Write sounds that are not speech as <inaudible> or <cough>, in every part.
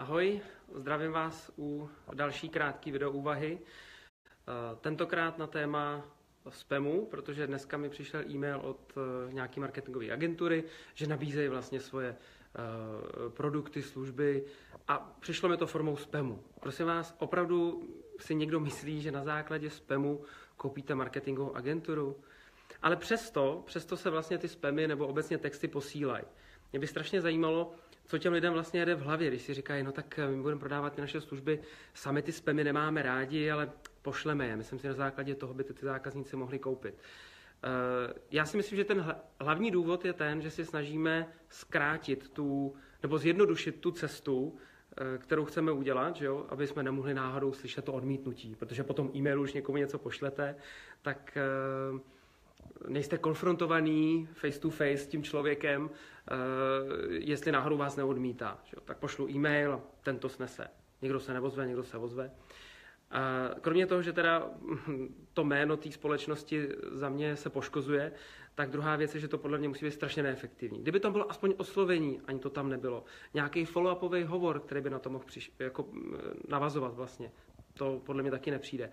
Ahoj, zdravím vás u další krátké video úvahy. Eh, tentokrát na téma spamu, protože dneska mi přišel e-mail od eh, nějaké marketingové agentury, že nabízejí vlastně svoje eh, produkty, služby a přišlo mi to formou spamu. Prosím vás, opravdu si někdo myslí, že na základě spamu koupíte marketingovou agenturu? Ale přesto, přesto se vlastně ty spamy nebo obecně texty posílají. Mě by strašně zajímalo, co těm lidem vlastně jede v hlavě, když si říkají, no tak my budeme prodávat ty naše služby, sami ty spamy nemáme rádi, ale pošleme je. Myslím si, na základě toho by ty, ty zákazníci mohli koupit. Eh, já si myslím, že ten hlavní důvod je ten, že si snažíme zkrátit tu, nebo zjednodušit tu cestu, eh, kterou chceme udělat, že jo, aby jsme nemohli náhodou slyšet to odmítnutí, protože potom e-mailu už někomu něco pošlete, tak nejste konfrontovaný face to face s tím člověkem, eh, jestli náhodou vás neodmítá. Tak pošlu e-mail ten to snese. Někdo se nevozve, někdo se vozve. A kromě toho, že teda <laughs> to jméno té společnosti za mě se poškozuje, tak druhá věc je, že to podle mě musí být strašně neefektivní. Kdyby tam bylo aspoň oslovení, ani to tam nebylo, nějaký follow-upový hovor, který by na to mohl přiš- jako navazovat vlastně, to podle mě taky nepřijde.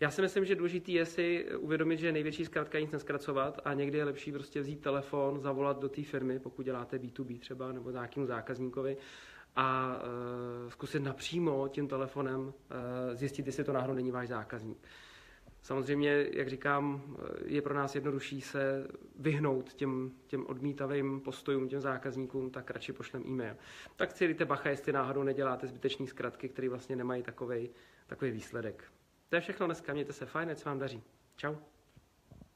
Já si myslím, že důležité je si uvědomit, že největší zkrátka nic neskracovat a někdy je lepší prostě vzít telefon, zavolat do té firmy, pokud děláte B2B třeba nebo nějakému zákazníkovi a uh, zkusit napřímo tím telefonem uh, zjistit, jestli to náhodou není váš zákazník. Samozřejmě, jak říkám, je pro nás jednodušší se vyhnout těm, těm odmítavým postojům, těm zákazníkům, tak radši pošlem e-mail. Tak si dejte bacha, jestli náhodou neděláte zbytečný zkratky, které vlastně nemají takový výsledek. To je všechno dneska, mějte se fajn, ať se vám daří. Čau.